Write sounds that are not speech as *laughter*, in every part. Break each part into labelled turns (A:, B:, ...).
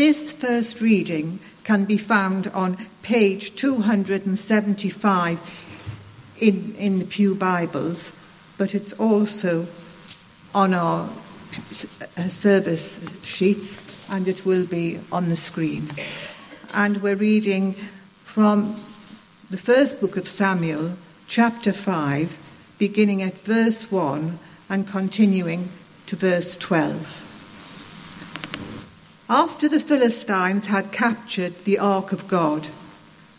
A: This first reading can be found on page 275 in, in the Pew Bibles, but it's also on our uh, service sheet and it will be on the screen. And we're reading from the first book of Samuel, chapter 5, beginning at verse 1 and continuing to verse 12. After the Philistines had captured the ark of God,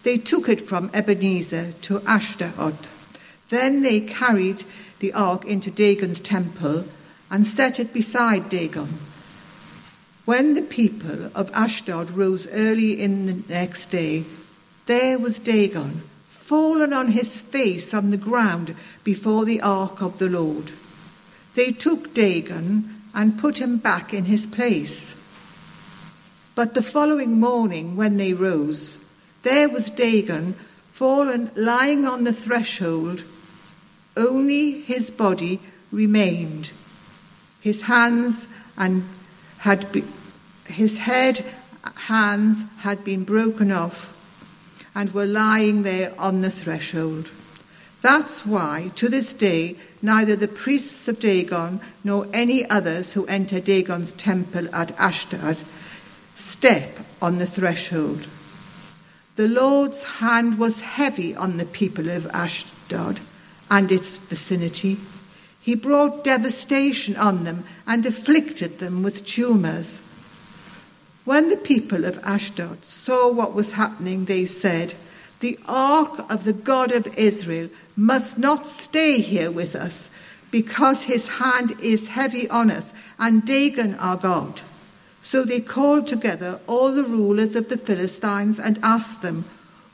A: they took it from Ebenezer to Ashdod. Then they carried the ark into Dagon's temple and set it beside Dagon. When the people of Ashdod rose early in the next day, there was Dagon, fallen on his face on the ground before the ark of the Lord. They took Dagon and put him back in his place. But the following morning, when they rose, there was Dagon fallen lying on the threshold. Only his body remained. His hands and had be, his head, hands had been broken off and were lying there on the threshold. That's why, to this day, neither the priests of Dagon nor any others who enter Dagon's temple at Ashdod step on the threshold. The Lord's hand was heavy on the people of Ashdod and its vicinity. He brought devastation on them and afflicted them with tumours. When the people of Ashdod saw what was happening, they said, The ark of the God of Israel must not stay here with us, because his hand is heavy on us, and Dagon our God. So they called together all the rulers of the Philistines and asked them,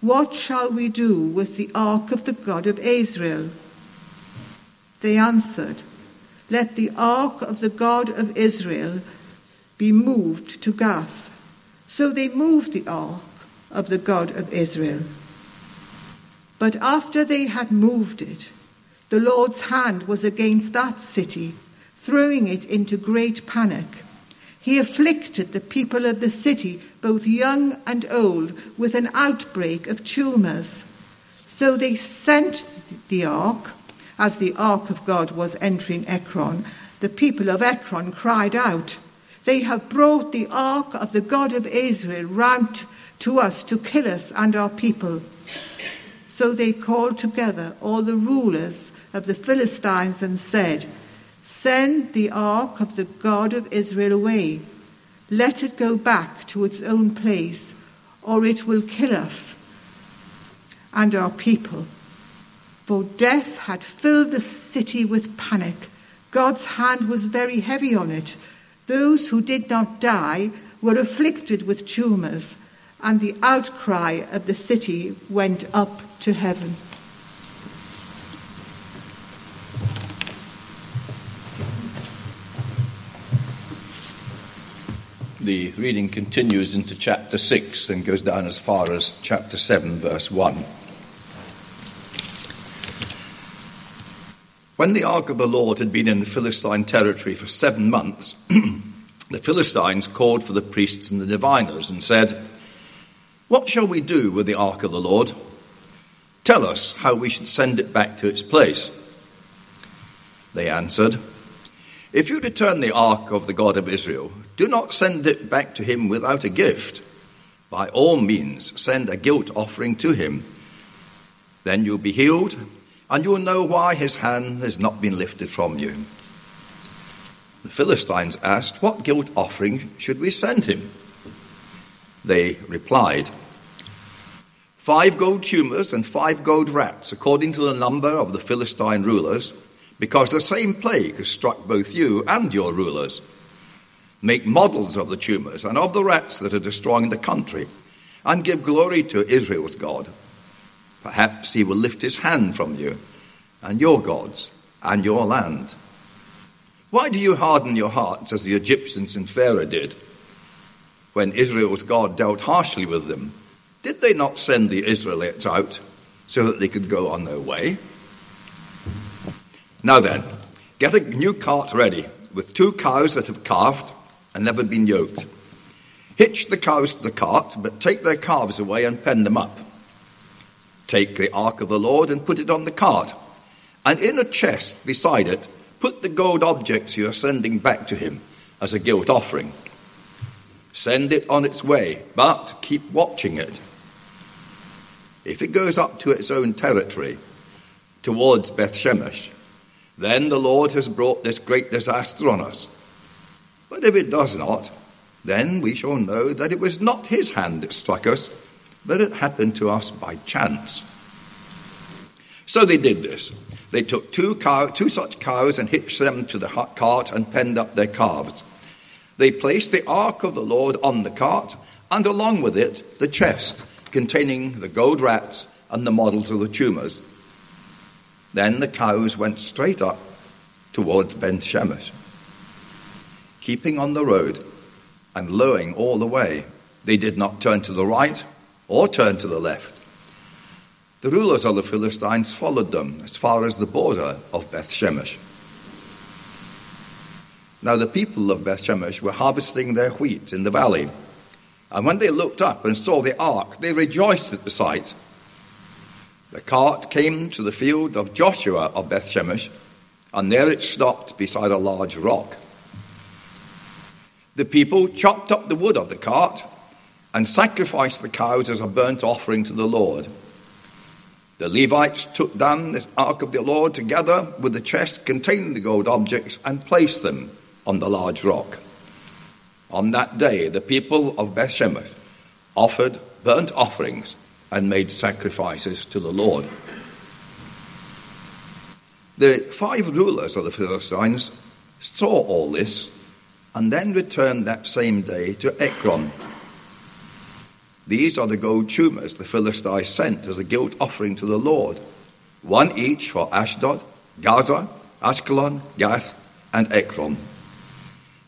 A: What shall we do with the ark of the God of Israel? They answered, Let the ark of the God of Israel be moved to Gath. So they moved the ark of the God of Israel. But after they had moved it, the Lord's hand was against that city, throwing it into great panic. He afflicted the people of the city, both young and old, with an outbreak of tumours. So they sent the ark, as the ark of God was entering Ekron. The people of Ekron cried out, They have brought the ark of the God of Israel round to us to kill us and our people. So they called together all the rulers of the Philistines and said, Send the ark of the God of Israel away. Let it go back to its own place, or it will kill us and our people. For death had filled the city with panic. God's hand was very heavy on it. Those who did not die were afflicted with tumors, and the outcry of the city went up to heaven.
B: The reading continues into chapter 6 and goes down as far as chapter 7, verse 1. When the ark of the Lord had been in the Philistine territory for seven months, *clears throat* the Philistines called for the priests and the diviners and said, What shall we do with the ark of the Lord? Tell us how we should send it back to its place. They answered, if you return the ark of the God of Israel, do not send it back to him without a gift. By all means, send a guilt offering to him. Then you'll be healed, and you'll know why his hand has not been lifted from you. The Philistines asked, What guilt offering should we send him? They replied, Five gold tumors and five gold rats, according to the number of the Philistine rulers because the same plague has struck both you and your rulers. Make models of the tumors and of the rats that are destroying the country, and give glory to Israel's God. Perhaps he will lift his hand from you and your gods and your land. Why do you harden your hearts as the Egyptians and Pharaoh did? When Israel's God dealt harshly with them, did they not send the Israelites out so that they could go on their way? Now then, get a new cart ready with two cows that have calved and never been yoked. Hitch the cows to the cart, but take their calves away and pen them up. Take the ark of the Lord and put it on the cart, and in a chest beside it, put the gold objects you are sending back to him as a guilt offering. Send it on its way, but keep watching it. If it goes up to its own territory, towards Beth Shemesh, then the Lord has brought this great disaster on us. But if it does not, then we shall know that it was not his hand that struck us, but it happened to us by chance. So they did this. They took two, cow, two such cows and hitched them to the cart and penned up their calves. They placed the ark of the Lord on the cart, and along with it the chest containing the gold rats and the models of the tumors. Then the cows went straight up towards Ben Shemesh, keeping on the road and lowing all the way. They did not turn to the right or turn to the left. The rulers of the Philistines followed them as far as the border of Beth Shemesh. Now the people of Beth Shemesh were harvesting their wheat in the valley. And when they looked up and saw the ark, they rejoiced at the sight. The cart came to the field of Joshua of Beth Shemesh, and there it stopped beside a large rock. The people chopped up the wood of the cart and sacrificed the cows as a burnt offering to the Lord. The Levites took down the ark of the Lord together with the chest containing the gold objects and placed them on the large rock. On that day, the people of Bethshemesh offered burnt offerings and made sacrifices to the Lord. The five rulers of the Philistines saw all this and then returned that same day to Ekron. These are the gold tumors the Philistines sent as a guilt offering to the Lord, one each for Ashdod, Gaza, Ashkelon, Gath, and Ekron.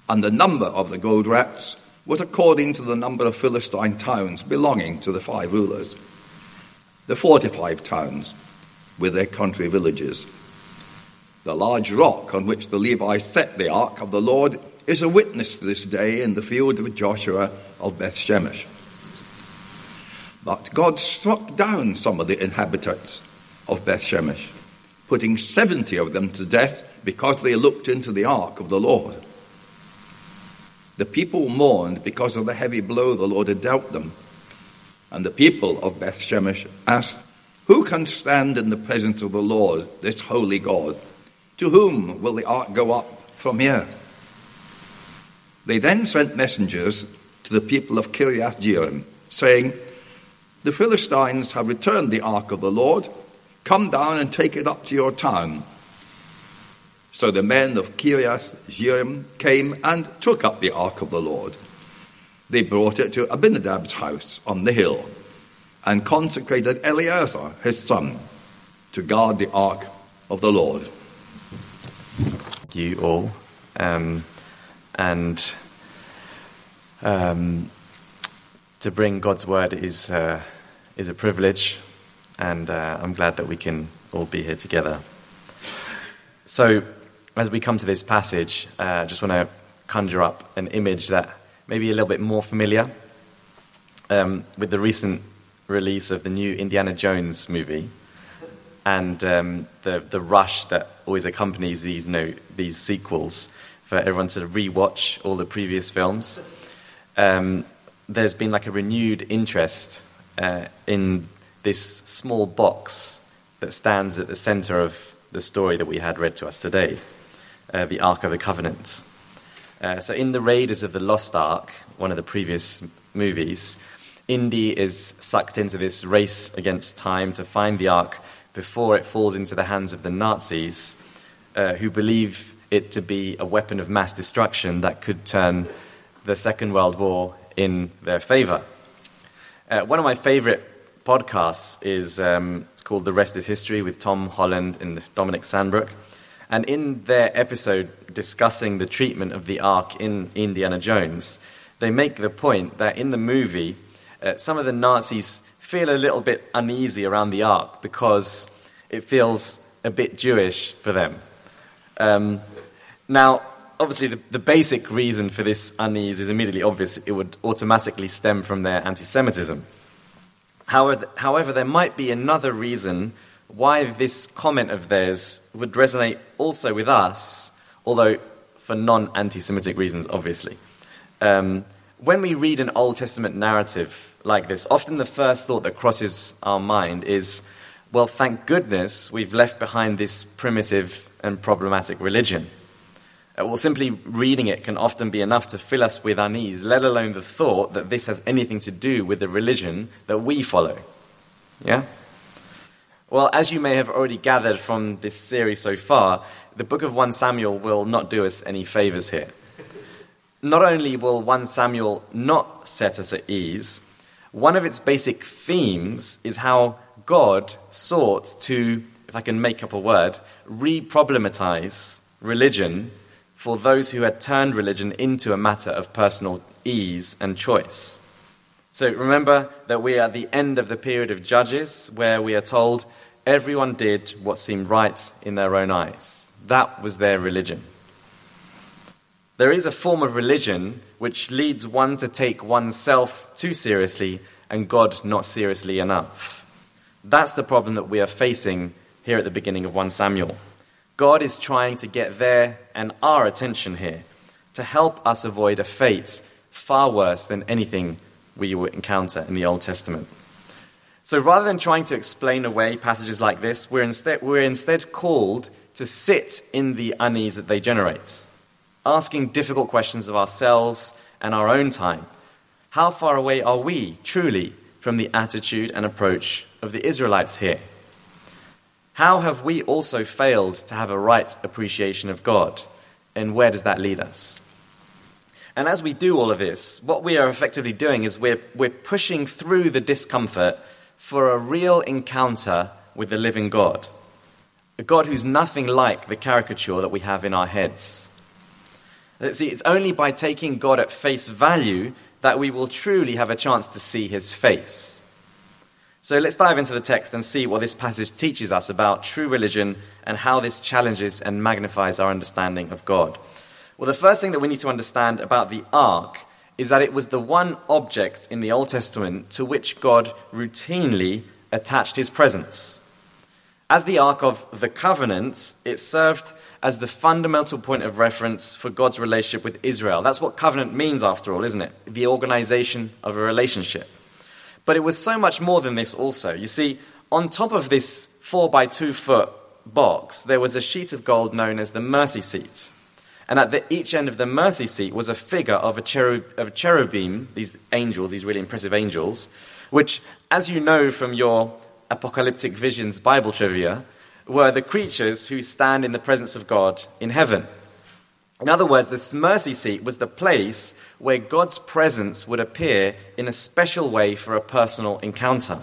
B: And the number of the gold rats was according to the number of Philistine towns belonging to the five rulers, the forty-five towns with their country villages. The large rock on which the Levites set the ark of the Lord is a witness to this day in the field of Joshua of Beth Shemesh. But God struck down some of the inhabitants of Beth Shemesh, putting 70 of them to death because they looked into the ark of the Lord. The people mourned because of the heavy blow the Lord had dealt them. And the people of Beth Shemesh asked, Who can stand in the presence of the Lord, this holy God? To whom will the ark go up from here? They then sent messengers to the people of Kiriath Jearim, saying, The Philistines have returned the ark of the Lord. Come down and take it up to your town. So the men of Kiriath Jearim came and took up the ark of the Lord. They brought it to Abinadab's house on the hill and consecrated Eleazar, his son, to guard the ark of the Lord.
C: You all. Um, and um, to bring God's word is, uh, is a privilege, and uh, I'm glad that we can all be here together. So, as we come to this passage, uh, I just want to conjure up an image that may be a little bit more familiar um, with the recent release of the new Indiana Jones movie and um, the, the rush that always accompanies these, you know, these sequels for everyone to rewatch all the previous films. Um, there's been like a renewed interest uh, in this small box that stands at the center of the story that we had read to us today, uh, the Ark of the Covenant. Uh, so, in the Raiders of the Lost Ark, one of the previous movies, Indy is sucked into this race against time to find the Ark before it falls into the hands of the Nazis, uh, who believe it to be a weapon of mass destruction that could turn the Second World War in their favor. Uh, one of my favorite podcasts is um, it's called The Rest is History with Tom Holland and Dominic Sandbrook. And in their episode discussing the treatment of the Ark in Indiana Jones, they make the point that in the movie, uh, some of the Nazis feel a little bit uneasy around the Ark because it feels a bit Jewish for them. Um, now, obviously, the, the basic reason for this unease is immediately obvious. It would automatically stem from their anti Semitism. However, however, there might be another reason why this comment of theirs would resonate also with us, although for non anti Semitic reasons, obviously. Um, when we read an Old Testament narrative like this, often the first thought that crosses our mind is, well, thank goodness we've left behind this primitive and problematic religion. Uh, well, simply reading it can often be enough to fill us with unease, let alone the thought that this has anything to do with the religion that we follow. Yeah? Well, as you may have already gathered from this series so far, the book of 1 Samuel will not do us any favors here. Not only will 1 Samuel not set us at ease, one of its basic themes is how God sought to, if I can make up a word, re problematize religion for those who had turned religion into a matter of personal ease and choice. So remember that we are at the end of the period of Judges, where we are told everyone did what seemed right in their own eyes. That was their religion. There is a form of religion which leads one to take oneself too seriously and God not seriously enough. That's the problem that we are facing here at the beginning of 1 Samuel. God is trying to get their and our attention here to help us avoid a fate far worse than anything we would encounter in the Old Testament. So rather than trying to explain away passages like this, we're instead, we're instead called to sit in the unease that they generate, asking difficult questions of ourselves and our own time. How far away are we, truly, from the attitude and approach of the Israelites here? How have we also failed to have a right appreciation of God? And where does that lead us? And as we do all of this, what we are effectively doing is we're, we're pushing through the discomfort for a real encounter with the living God. A God who's nothing like the caricature that we have in our heads. See, it's only by taking God at face value that we will truly have a chance to see his face. So let's dive into the text and see what this passage teaches us about true religion and how this challenges and magnifies our understanding of God. Well, the first thing that we need to understand about the ark is that it was the one object in the Old Testament to which God routinely attached his presence. As the Ark of the Covenant, it served as the fundamental point of reference for God's relationship with Israel. That's what covenant means, after all, isn't it? The organization of a relationship. But it was so much more than this, also. You see, on top of this four by two foot box, there was a sheet of gold known as the mercy seat. And at the, each end of the mercy seat was a figure of a, cherub, of a cherubim, these angels, these really impressive angels, which, as you know from your apocalyptic visions Bible trivia were the creatures who stand in the presence of God in heaven. In other words, this mercy seat was the place where God's presence would appear in a special way for a personal encounter.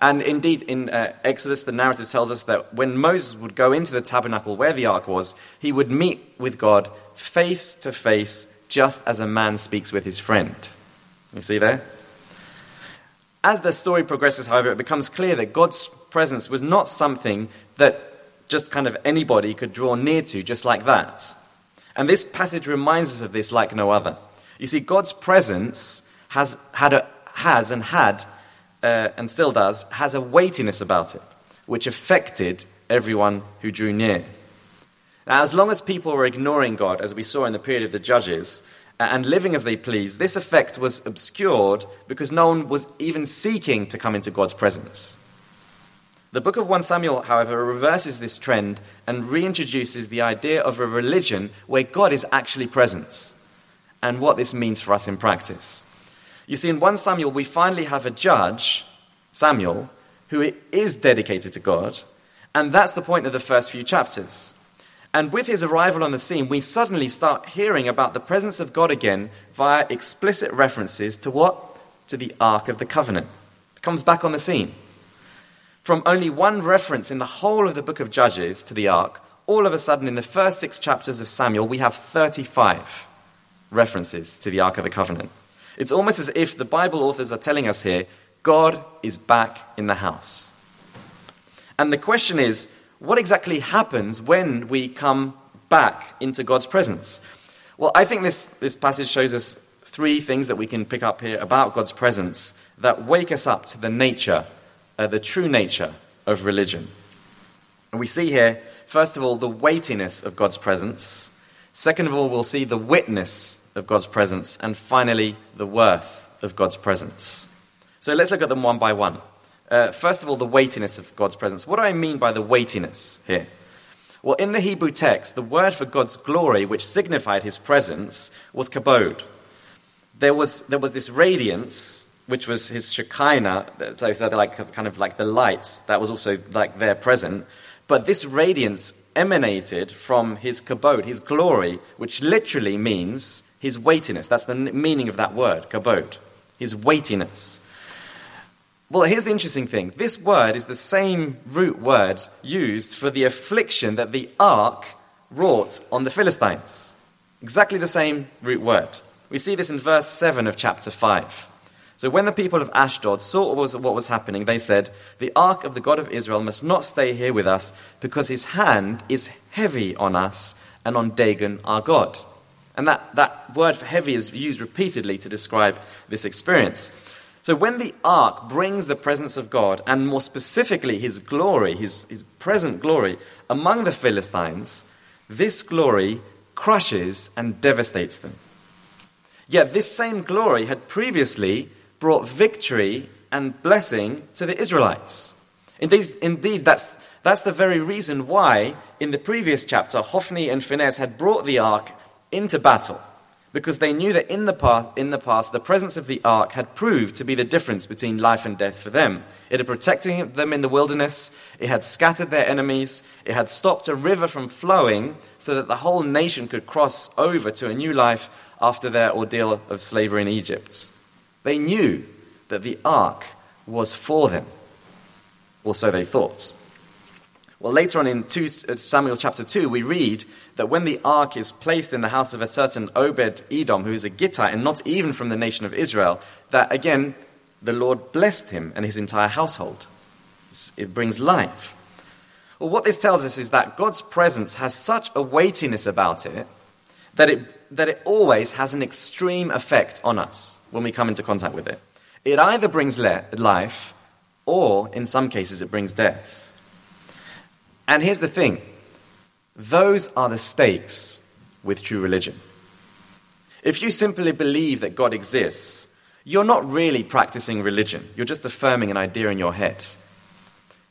C: And indeed, in uh, Exodus, the narrative tells us that when Moses would go into the tabernacle where the ark was, he would meet with God face to face, just as a man speaks with his friend. You see there? As the story progresses, however, it becomes clear that God's presence was not something that just kind of anybody could draw near to just like that. And this passage reminds us of this like no other. You see, God's presence has, had a, has and had, uh, and still does, has a weightiness about it, which affected everyone who drew near. Now, as long as people were ignoring God, as we saw in the period of the Judges, and living as they pleased, this effect was obscured because no one was even seeking to come into God's presence. The book of 1 Samuel, however, reverses this trend and reintroduces the idea of a religion where God is actually present and what this means for us in practice. You see, in 1 Samuel, we finally have a judge, Samuel, who is dedicated to God, and that's the point of the first few chapters. And with his arrival on the scene, we suddenly start hearing about the presence of God again via explicit references to what? To the Ark of the Covenant. It comes back on the scene. From only one reference in the whole of the book of Judges to the Ark, all of a sudden in the first six chapters of Samuel, we have 35 references to the Ark of the Covenant. It's almost as if the Bible authors are telling us here God is back in the house. And the question is what exactly happens when we come back into God's presence. Well, I think this, this passage shows us three things that we can pick up here about God's presence that wake us up to the nature, uh, the true nature of religion. And we see here, first of all, the weightiness of God's presence. Second of all, we'll see the witness of God's presence. And finally, the worth of God's presence. So let's look at them one by one. Uh, first of all, the weightiness of God's presence. What do I mean by the weightiness here? Well, in the Hebrew text, the word for God's glory, which signified his presence, was kabod. There was, there was this radiance, which was his Shekinah, so, like, kind of like the lights, that was also like there present. But this radiance emanated from his kabod, his glory, which literally means his weightiness. That's the meaning of that word, kabod, his weightiness. Well, here's the interesting thing. This word is the same root word used for the affliction that the ark wrought on the Philistines. Exactly the same root word. We see this in verse 7 of chapter 5. So when the people of Ashdod saw what was, what was happening, they said, The ark of the God of Israel must not stay here with us, because his hand is heavy on us and on Dagon our God. And that, that word for heavy is used repeatedly to describe this experience. So when the ark brings the presence of God, and more specifically his glory, his, his present glory, among the Philistines, this glory crushes and devastates them. Yet this same glory had previously brought victory and blessing to the Israelites. Indeed, indeed that's, that's the very reason why, in the previous chapter, Hophni and Phinehas had brought the ark into battle because they knew that in the, past, in the past, the presence of the ark had proved to be the difference between life and death for them. It had protected them in the wilderness, it had scattered their enemies, it had stopped a river from flowing so that the whole nation could cross over to a new life after their ordeal of slavery in Egypt. They knew that the ark was for them, or so they thought. Well, later on in 2 uh, Samuel chapter 2, we read that when the ark is placed in the house of a certain Obed Edom, who is a Gittite and not even from the nation of Israel, that again the Lord blessed him and his entire household. It brings life. Well, what this tells us is that God's presence has such a weightiness about it that it, that it always has an extreme effect on us when we come into contact with it. It either brings le- life or, in some cases, it brings death. And here's the thing those are the stakes with true religion. If you simply believe that God exists, you're not really practicing religion, you're just affirming an idea in your head.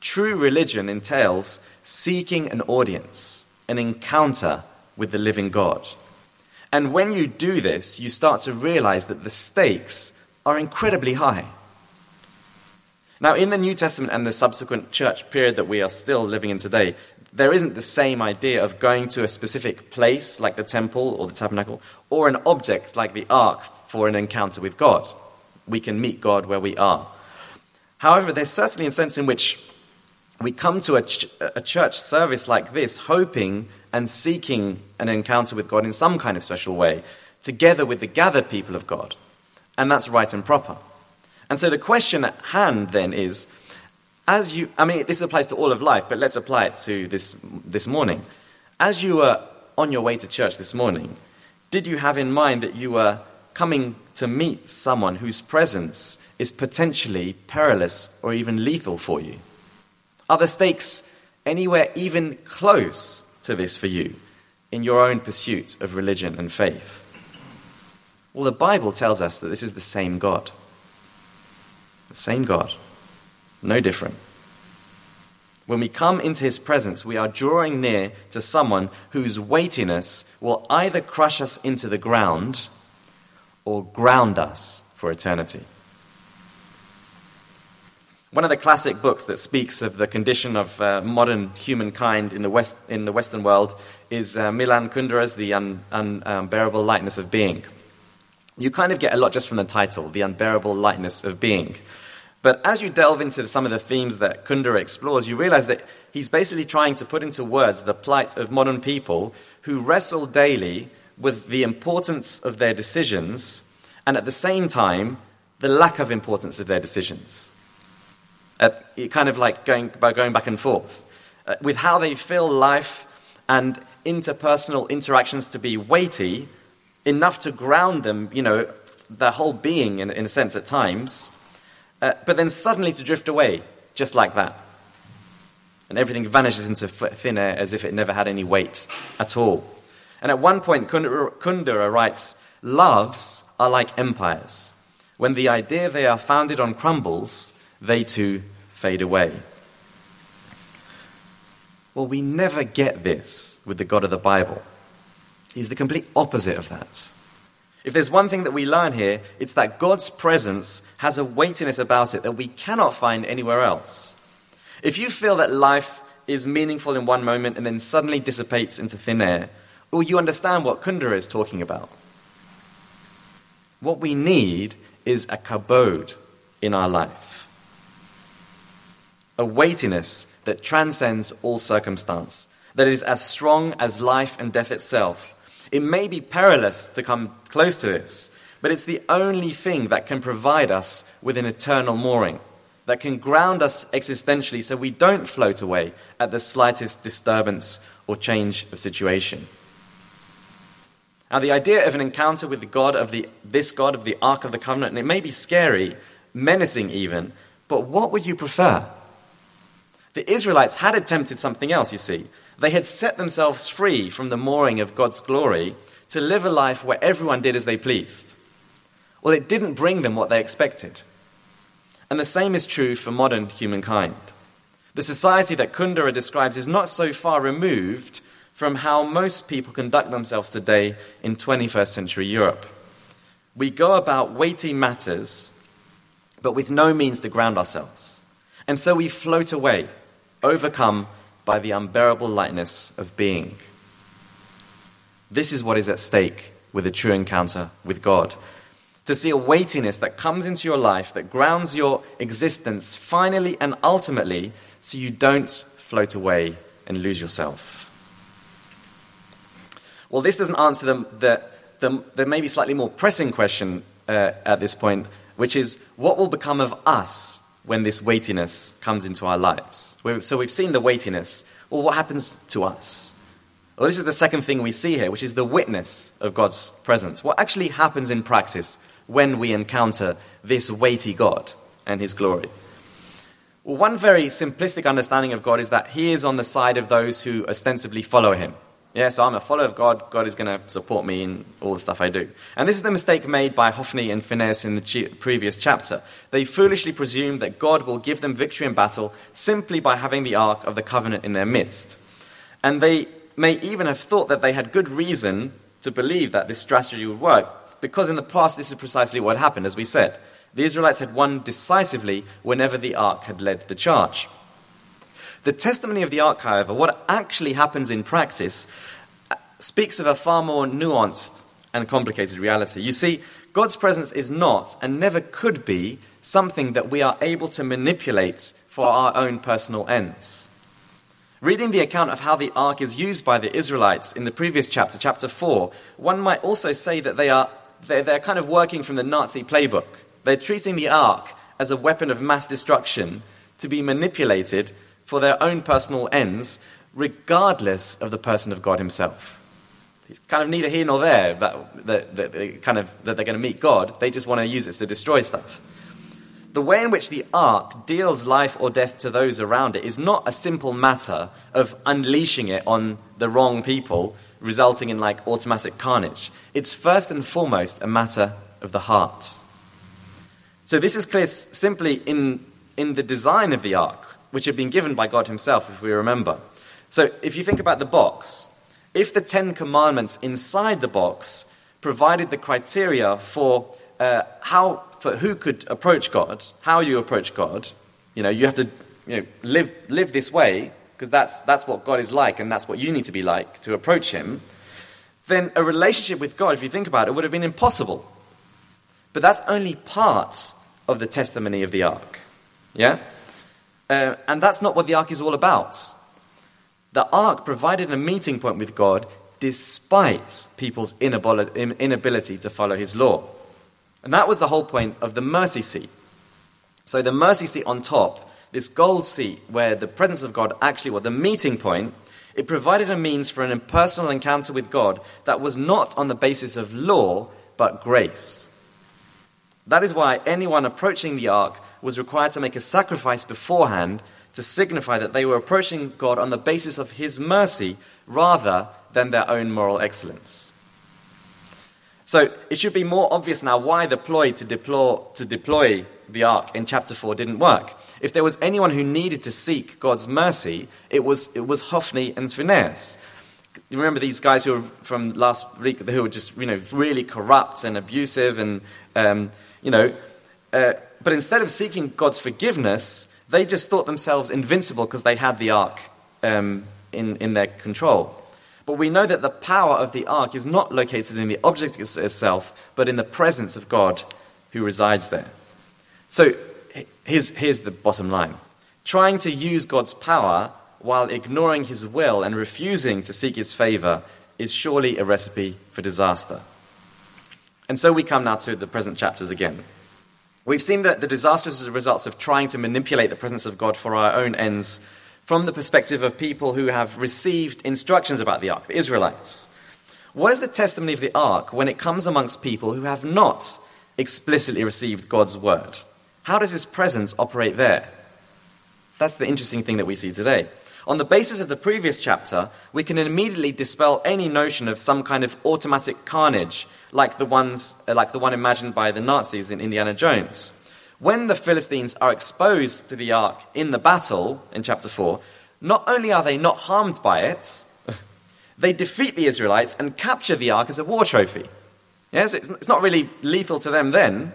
C: True religion entails seeking an audience, an encounter with the living God. And when you do this, you start to realize that the stakes are incredibly high. Now, in the New Testament and the subsequent church period that we are still living in today, there isn't the same idea of going to a specific place like the temple or the tabernacle, or an object like the ark for an encounter with God. We can meet God where we are. However, there's certainly a sense in which we come to a, ch- a church service like this hoping and seeking an encounter with God in some kind of special way, together with the gathered people of God. And that's right and proper. And so the question at hand then is as you, I mean, this applies to all of life, but let's apply it to this, this morning. As you were on your way to church this morning, did you have in mind that you were coming to meet someone whose presence is potentially perilous or even lethal for you? Are the stakes anywhere even close to this for you in your own pursuit of religion and faith? Well, the Bible tells us that this is the same God. The same God. No different. When we come into his presence, we are drawing near to someone whose weightiness will either crush us into the ground or ground us for eternity. One of the classic books that speaks of the condition of uh, modern humankind in the, West, in the Western world is uh, Milan Kundera's The Un, Unbearable Lightness of Being. You kind of get a lot just from the title, The Unbearable Lightness of Being. But as you delve into some of the themes that Kundera explores, you realize that he's basically trying to put into words the plight of modern people who wrestle daily with the importance of their decisions and at the same time, the lack of importance of their decisions. At, kind of like going, by going back and forth uh, with how they feel life and interpersonal interactions to be weighty, enough to ground them, you know, their whole being in, in a sense at times, uh, but then suddenly to drift away, just like that. And everything vanishes into thin air as if it never had any weight at all. And at one point, Kundera writes, Loves are like empires. When the idea they are founded on crumbles, they too fade away. Well, we never get this with the God of the Bible. He's the complete opposite of that. If there's one thing that we learn here, it's that God's presence has a weightiness about it that we cannot find anywhere else. If you feel that life is meaningful in one moment and then suddenly dissipates into thin air, well, you understand what Kundera is talking about. What we need is a kabod in our life, a weightiness that transcends all circumstance, that is as strong as life and death itself it may be perilous to come close to this, but it's the only thing that can provide us with an eternal mooring, that can ground us existentially so we don't float away at the slightest disturbance or change of situation. Now, the idea of an encounter with the God of the, this God of the Ark of the Covenant, and it may be scary, menacing even, but what would you prefer? The Israelites had attempted something else, you see. They had set themselves free from the mooring of God's glory to live a life where everyone did as they pleased. Well, it didn't bring them what they expected. And the same is true for modern humankind. The society that Kundera describes is not so far removed from how most people conduct themselves today in 21st century Europe. We go about weighty matters, but with no means to ground ourselves. And so we float away, overcome by the unbearable lightness of being. This is what is at stake with a true encounter with God. To see a weightiness that comes into your life, that grounds your existence finally and ultimately, so you don't float away and lose yourself. Well, this doesn't answer the, the, the, the maybe slightly more pressing question uh, at this point, which is what will become of us when this weightiness comes into our lives. So we've seen the weightiness. Well, what happens to us? Well, this is the second thing we see here, which is the witness of God's presence. What actually happens in practice when we encounter this weighty God and his glory? Well, one very simplistic understanding of God is that he is on the side of those who ostensibly follow him. Yeah, so I'm a follower of God. God is going to support me in all the stuff I do. And this is the mistake made by Hophni and Phinehas in the previous chapter. They foolishly presume that God will give them victory in battle simply by having the Ark of the Covenant in their midst. And they may even have thought that they had good reason to believe that this strategy would work, because in the past this is precisely what happened, as we said. The Israelites had won decisively whenever the Ark had led the charge. The testimony of the Ark, however, what actually happens in practice, uh, speaks of a far more nuanced and complicated reality. You see, God's presence is not and never could be something that we are able to manipulate for our own personal ends. Reading the account of how the ark is used by the Israelites in the previous chapter, chapter 4, one might also say that they are they're, they're kind of working from the Nazi playbook. They're treating the ark as a weapon of mass destruction to be manipulated for their own personal ends, regardless of the person of God Himself. It's kind of neither here nor there that, that, that, kind of, that they're going to meet God. They just want to use it to destroy stuff. The way in which the ark deals life or death to those around it is not a simple matter of unleashing it on the wrong people, resulting in like automatic carnage. It's first and foremost a matter of the heart. So this is clear simply in, in the design of the ark which had been given by God Himself, if we remember. So if you think about the box, if the Ten Commandments inside the box provided the criteria for uh, how for who could approach God, how you approach God, you know, you have to you know, live live this way because that's that's what God is like, and that's what you need to be like to approach Him. Then a relationship with God, if you think about it, would have been impossible. But that's only part of the testimony of the ark. Yeah? Uh, and that's not what the ark is all about. The ark provided a meeting point with God despite people's inability to follow his law. And that was the whole point of the mercy seat. So, the mercy seat on top, this gold seat where the presence of God actually was, the meeting point, It provided a means for an impersonal encounter with God that was not on the basis of law, but grace. That is why anyone approaching the ark was required to make a sacrifice beforehand to signify that they were approaching God on the basis of His mercy rather than their own moral excellence. So it should be more obvious now why the ploy to deploy, to deploy the ark in chapter 4 didn't work. If there was anyone who needed to seek God's mercy, it was, it was Hophni and Phinehas. You remember these guys who were from last week who were just you know, really corrupt and abusive and, um, you know, uh, but instead of seeking God's forgiveness, they just thought themselves invincible because they had the ark um, in, in their control. But we know that the power of the ark is not located in the object itself, but in the presence of God who resides there. So here's, here's the bottom line trying to use God's power while ignoring his will and refusing to seek his favor is surely a recipe for disaster. And so we come now to the present chapters again. We've seen that the disastrous results of trying to manipulate the presence of God for our own ends from the perspective of people who have received instructions about the ark, the Israelites. What is the testimony of the ark when it comes amongst people who have not explicitly received God's word? How does his presence operate there? That's the interesting thing that we see today. On the basis of the previous chapter, we can immediately dispel any notion of some kind of automatic carnage like the, ones, uh, like the one imagined by the Nazis in Indiana Jones. When the Philistines are exposed to the ark in the battle in chapter 4, not only are they not harmed by it, *laughs* they defeat the Israelites and capture the ark as a war trophy. Yes, it's not really lethal to them then.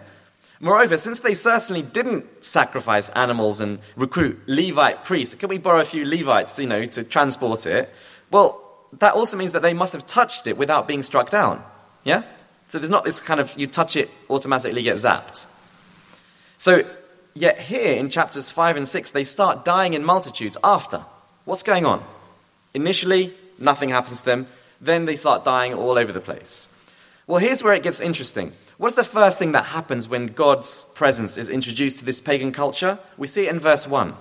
C: Moreover, since they certainly didn't sacrifice animals and recruit Levite priests, can we borrow a few Levites, you know, to transport it? Well, that also means that they must have touched it without being struck down. Yeah? So there's not this kind of you touch it, automatically get zapped. So, yet here in chapters 5 and 6, they start dying in multitudes after. What's going on? Initially, nothing happens to them. Then they start dying all over the place. Well, here's where it gets interesting. What's the first thing that happens when God's presence is introduced to this pagan culture? We see it in verse 1.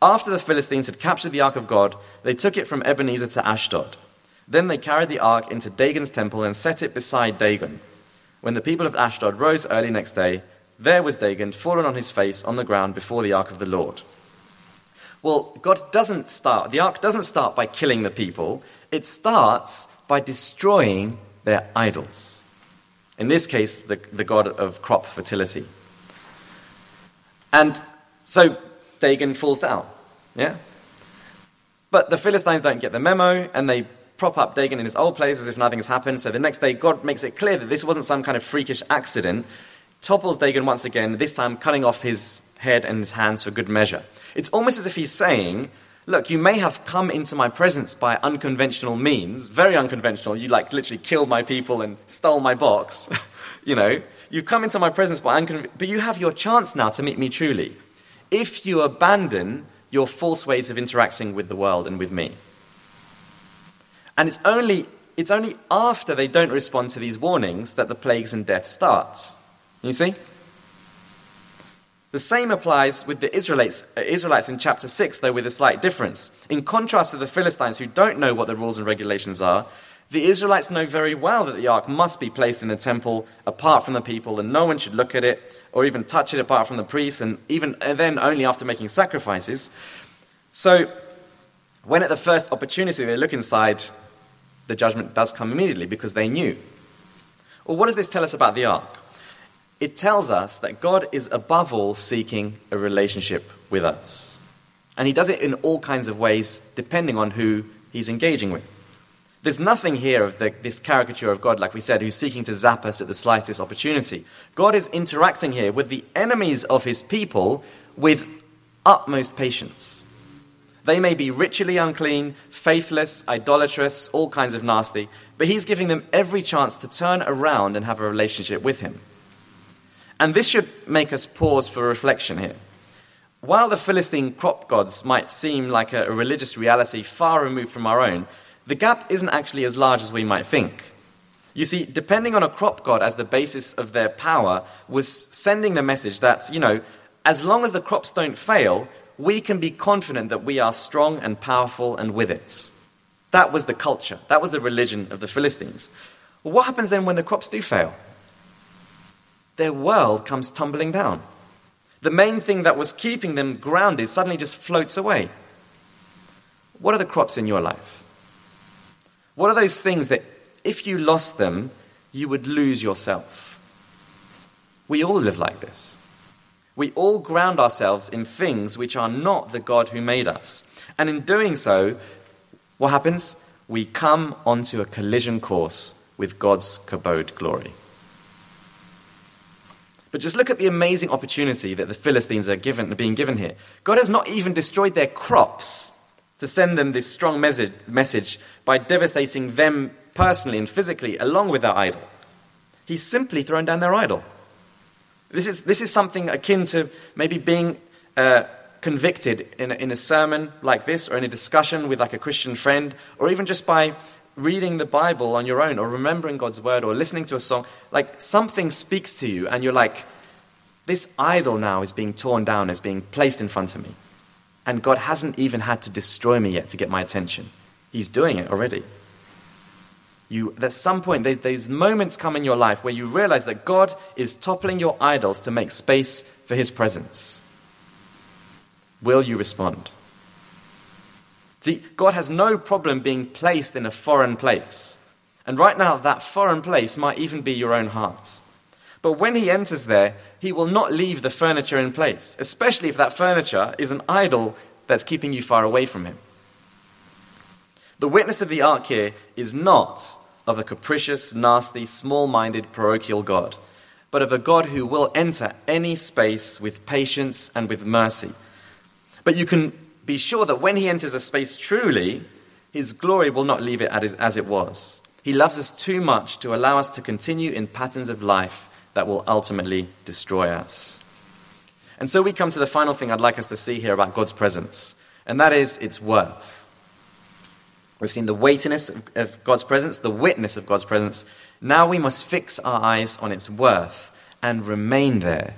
C: After the Philistines had captured the ark of God, they took it from Ebenezer to Ashdod. Then they carried the ark into Dagon's temple and set it beside Dagon. When the people of Ashdod rose early next day, there was Dagon fallen on his face on the ground before the ark of the Lord. Well, God doesn't start, the ark doesn't start by killing the people, it starts by destroying their idols. In this case, the, the god of crop fertility. And so Dagon falls down. Yeah? But the Philistines don't get the memo, and they prop up Dagon in his old place as if nothing has happened. So the next day, God makes it clear that this wasn't some kind of freakish accident topples Dagon once again, this time cutting off his head and his hands for good measure. It's almost as if he's saying, Look, you may have come into my presence by unconventional means, very unconventional. You like literally killed my people and stole my box. *laughs* you know, you've come into my presence by unconventional, but you have your chance now to meet me truly. If you abandon your false ways of interacting with the world and with me. And it's only, it's only after they don't respond to these warnings that the plagues and death starts. You see? The same applies with the Israelites, uh, Israelites in chapter 6, though with a slight difference. In contrast to the Philistines, who don't know what the rules and regulations are, the Israelites know very well that the ark must be placed in the temple apart from the people, and no one should look at it or even touch it apart from the priests, and even and then only after making sacrifices. So, when at the first opportunity they look inside, the judgment does come immediately because they knew. Well, what does this tell us about the ark? It tells us that God is above all seeking a relationship with us. And he does it in all kinds of ways, depending on who he's engaging with. There's nothing here of the, this caricature of God, like we said, who's seeking to zap us at the slightest opportunity. God is interacting here with the enemies of his people with utmost patience. They may be ritually unclean, faithless, idolatrous, all kinds of nasty, but he's giving them every chance to turn around and have a relationship with him. And this should make us pause for reflection here. While the Philistine crop gods might seem like a, religious reality far removed from our own, the gap isn't actually as large as we might think. You see, depending on a crop god as the basis of their power was sending the message that, you know, as long as the crops don't fail, we can be confident that we are strong and powerful and with it. That was the culture, that was the religion of the Philistines. What happens then when the crops do fail? Their world comes tumbling down. The main thing that was keeping them grounded suddenly just floats away. What are the crops in your life? What are those things that if you lost them, you would lose yourself? We all live like this. We all ground ourselves in things which are not the God who made us. And in doing so, what happens? We come onto a collision course with God's kabod glory. But just look at the amazing opportunity that the Philistines are, given, are being given here. God has not even destroyed their crops to send them this strong message, message by devastating them personally and physically along with their idol. He's simply thrown down their idol. This is, this is something akin to maybe being uh, convicted in a, in a sermon like this or in a discussion with like a Christian friend or even just by reading the Bible on your own or remembering God's word or listening to a song. Like something speaks to you and you're like, this idol now is being torn down, is being placed in front of me. And God hasn't even had to destroy me yet to get my attention. He's doing it already. You, at some point, these moments come in your life where you realize that God is toppling your idols to make space for His presence. Will you respond? See, God has no problem being placed in a foreign place. And right now, that foreign place might even be your own heart. But when He enters there, He will not leave the furniture in place, especially if that furniture is an idol that's keeping you far away from Him. The witness of the ark here is not of a capricious, nasty, small minded, parochial God, but of a God who will enter any space with patience and with mercy. But you can be sure that when he enters a space truly, his glory will not leave it as it was. He loves us too much to allow us to continue in patterns of life that will ultimately destroy us. And so we come to the final thing I'd like us to see here about God's presence, and that is its worth. We've seen the weightiness of God's presence, the witness of God's presence. Now we must fix our eyes on its worth and remain there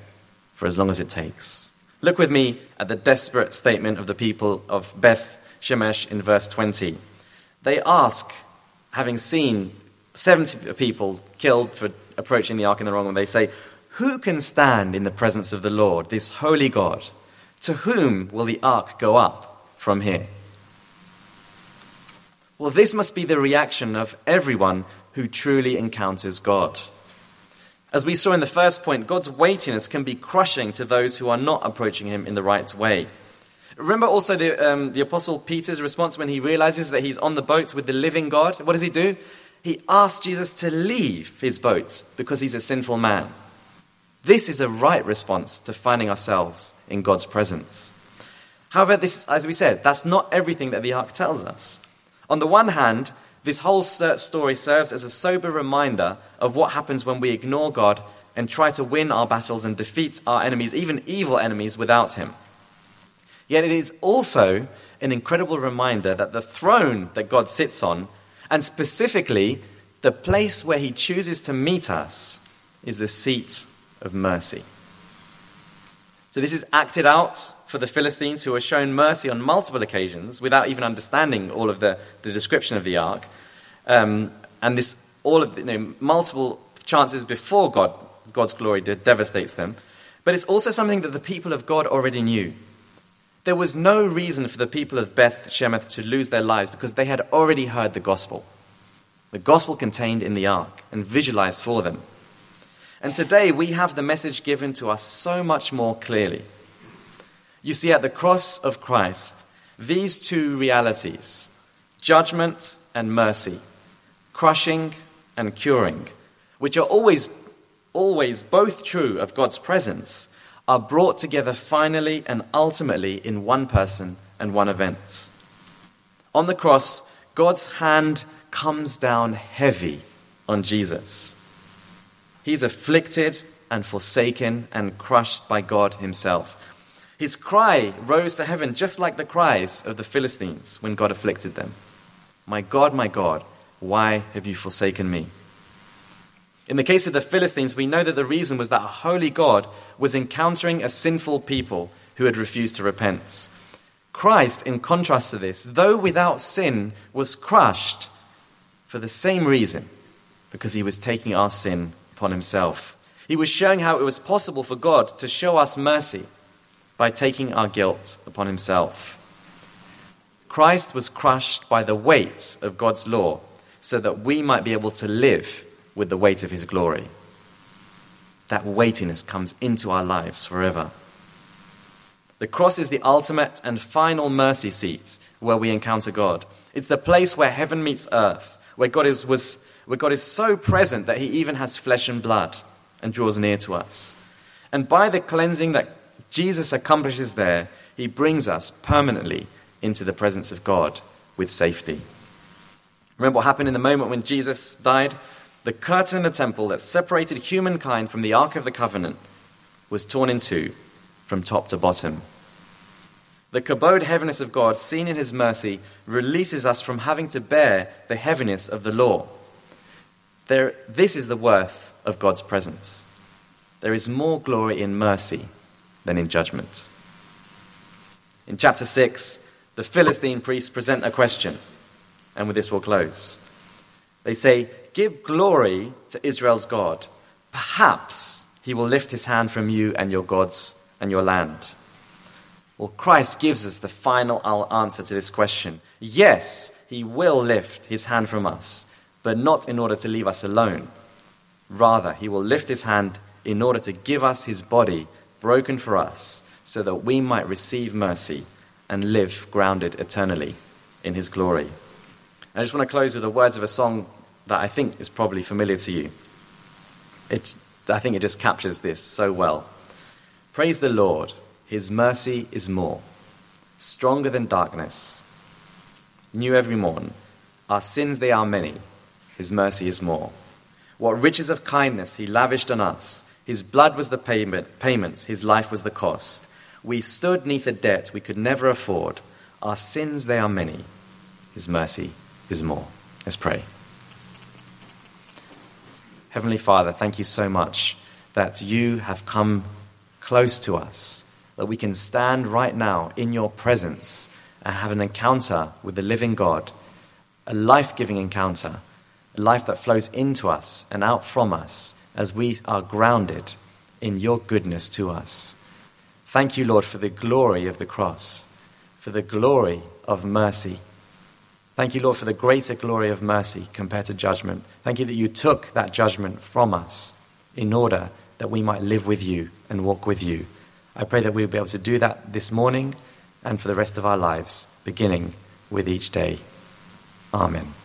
C: for as long as it takes. Look with me at the desperate statement of the people of Beth Shemesh in verse 20. They ask, having seen 70 people killed for approaching the ark in the wrong way, they say, Who can stand in the presence of the Lord, this holy God? To whom will the ark go up from here? Well, this must be the reaction of everyone who truly encounters God. As we saw in the first point, God's weightiness can be crushing to those who are not approaching Him in the right way. Remember also the, um, the Apostle Peter's response when he realizes that he's on the boat with the living God? What does he do? He asks Jesus to leave his boat because he's a sinful man. This is a right response to finding ourselves in God's presence. However, this, as we said, that's not everything that the ark tells us. On the one hand, this whole uh, story serves as a sober reminder of what happens when we ignore God and try to win our battles and defeat our enemies, even evil enemies, without Him. Yet it is also an incredible reminder that the throne that God sits on, and specifically the place where He chooses to meet us, is the seat of mercy. So this is acted out for the Philistines who were shown mercy on multiple occasions without even understanding all of the, the description of the ark. Um, and this, all of the, you know, multiple chances before God, God's glory devastates them. But it's also something that the people of God already knew. There was no reason for the people of Beth Shemesh to lose their lives because they had already heard the gospel. The gospel contained in the ark and visualized for them. And today we have the message given to us so much more clearly. You see, at the cross of Christ, these two realities, judgment and mercy, crushing and curing, which are always, always both true of God's presence, are brought together finally and ultimately in one person and one event. On the cross, God's hand comes down heavy on Jesus. He's afflicted and forsaken and crushed by God Himself. His cry rose to heaven just like the cries of the Philistines when God afflicted them My God, my God, why have you forsaken me? In the case of the Philistines, we know that the reason was that a holy God was encountering a sinful people who had refused to repent. Christ, in contrast to this, though without sin, was crushed for the same reason, because he was taking our sin upon himself. He was showing how it was possible for God to show us mercy by taking our guilt upon himself. Christ was crushed by the weight of God's law so that we might be able to live with the weight of his glory. That weightiness comes into our lives forever. The cross is the ultimate and final mercy seat where we encounter God. It's the place where heaven meets earth, where God is, was, where God is so present that he even has flesh and blood and draws near to us. And by the cleansing that Jesus accomplishes there, he brings us permanently into the presence of God with safety. Remember what happened in the moment when Jesus died? The curtain in the temple that separated humankind from the Ark of the Covenant was torn in two from top to bottom. The kabod heaviness of God, seen in His mercy, releases us from having to bear the heaviness of the law. There, this is the worth of God's presence. There is more glory in mercy than in judgment. In chapter 6, the Philistine priests present a question, and with this we'll close. They say, Give glory to Israel's God. Perhaps he will lift his hand from you and your gods and your land. Well, Christ gives us the final answer to this question. Yes, he will lift his hand from us, but not in order to leave us alone. Rather, he will lift his hand in order to give us his body broken for us, so that we might receive mercy and live grounded eternally in his glory. I just want to close with the words of a song that I think is probably familiar to you. It, I think it just captures this so well. Praise the Lord, his mercy is more, stronger than darkness. New every morn, our sins they are many, his mercy is more. What riches of kindness he lavished on us. His blood was the payment, payment, his life was the cost. We stood neath a debt we could never afford. Our sins, they are many. His mercy is more. Let's pray. Heavenly Father, thank you so much that you have come close to us, that we can stand right now in your presence and have an encounter with the living God, a life giving encounter, life that flows into us and out from us as we are grounded in your goodness to us. Thank you, Lord, for the glory of the cross, for the glory of mercy. Thank you, Lord, for the greater glory of mercy compared to judgment. Thank you that you took that judgment from us in order that we might live with you and walk with you. I pray that we'll be able to do that this morning and for the rest of our lives, beginning with each day. Amen.